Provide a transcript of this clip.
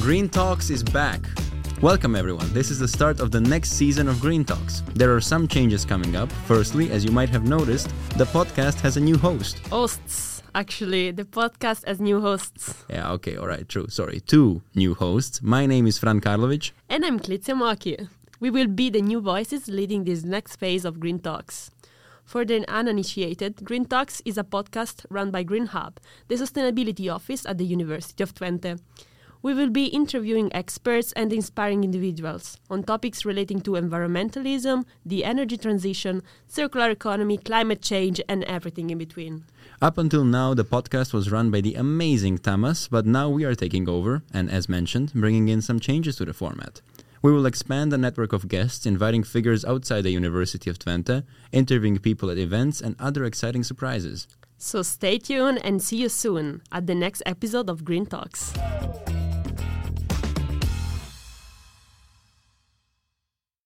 Green Talks is back. Welcome, everyone. This is the start of the next season of Green Talks. There are some changes coming up. Firstly, as you might have noticed, the podcast has a new host. Hosts, actually, the podcast has new hosts. Yeah, okay, all right, true. Sorry, two new hosts. My name is Fran Karlović. And I'm Clizia Mochi. We will be the new voices leading this next phase of Green Talks. For the uninitiated, Green Talks is a podcast run by Green Hub, the sustainability office at the University of Twente. We will be interviewing experts and inspiring individuals on topics relating to environmentalism, the energy transition, circular economy, climate change, and everything in between. Up until now, the podcast was run by the amazing Tamas, but now we are taking over and, as mentioned, bringing in some changes to the format. We will expand the network of guests, inviting figures outside the University of Twente, interviewing people at events, and other exciting surprises. So stay tuned and see you soon at the next episode of Green Talks.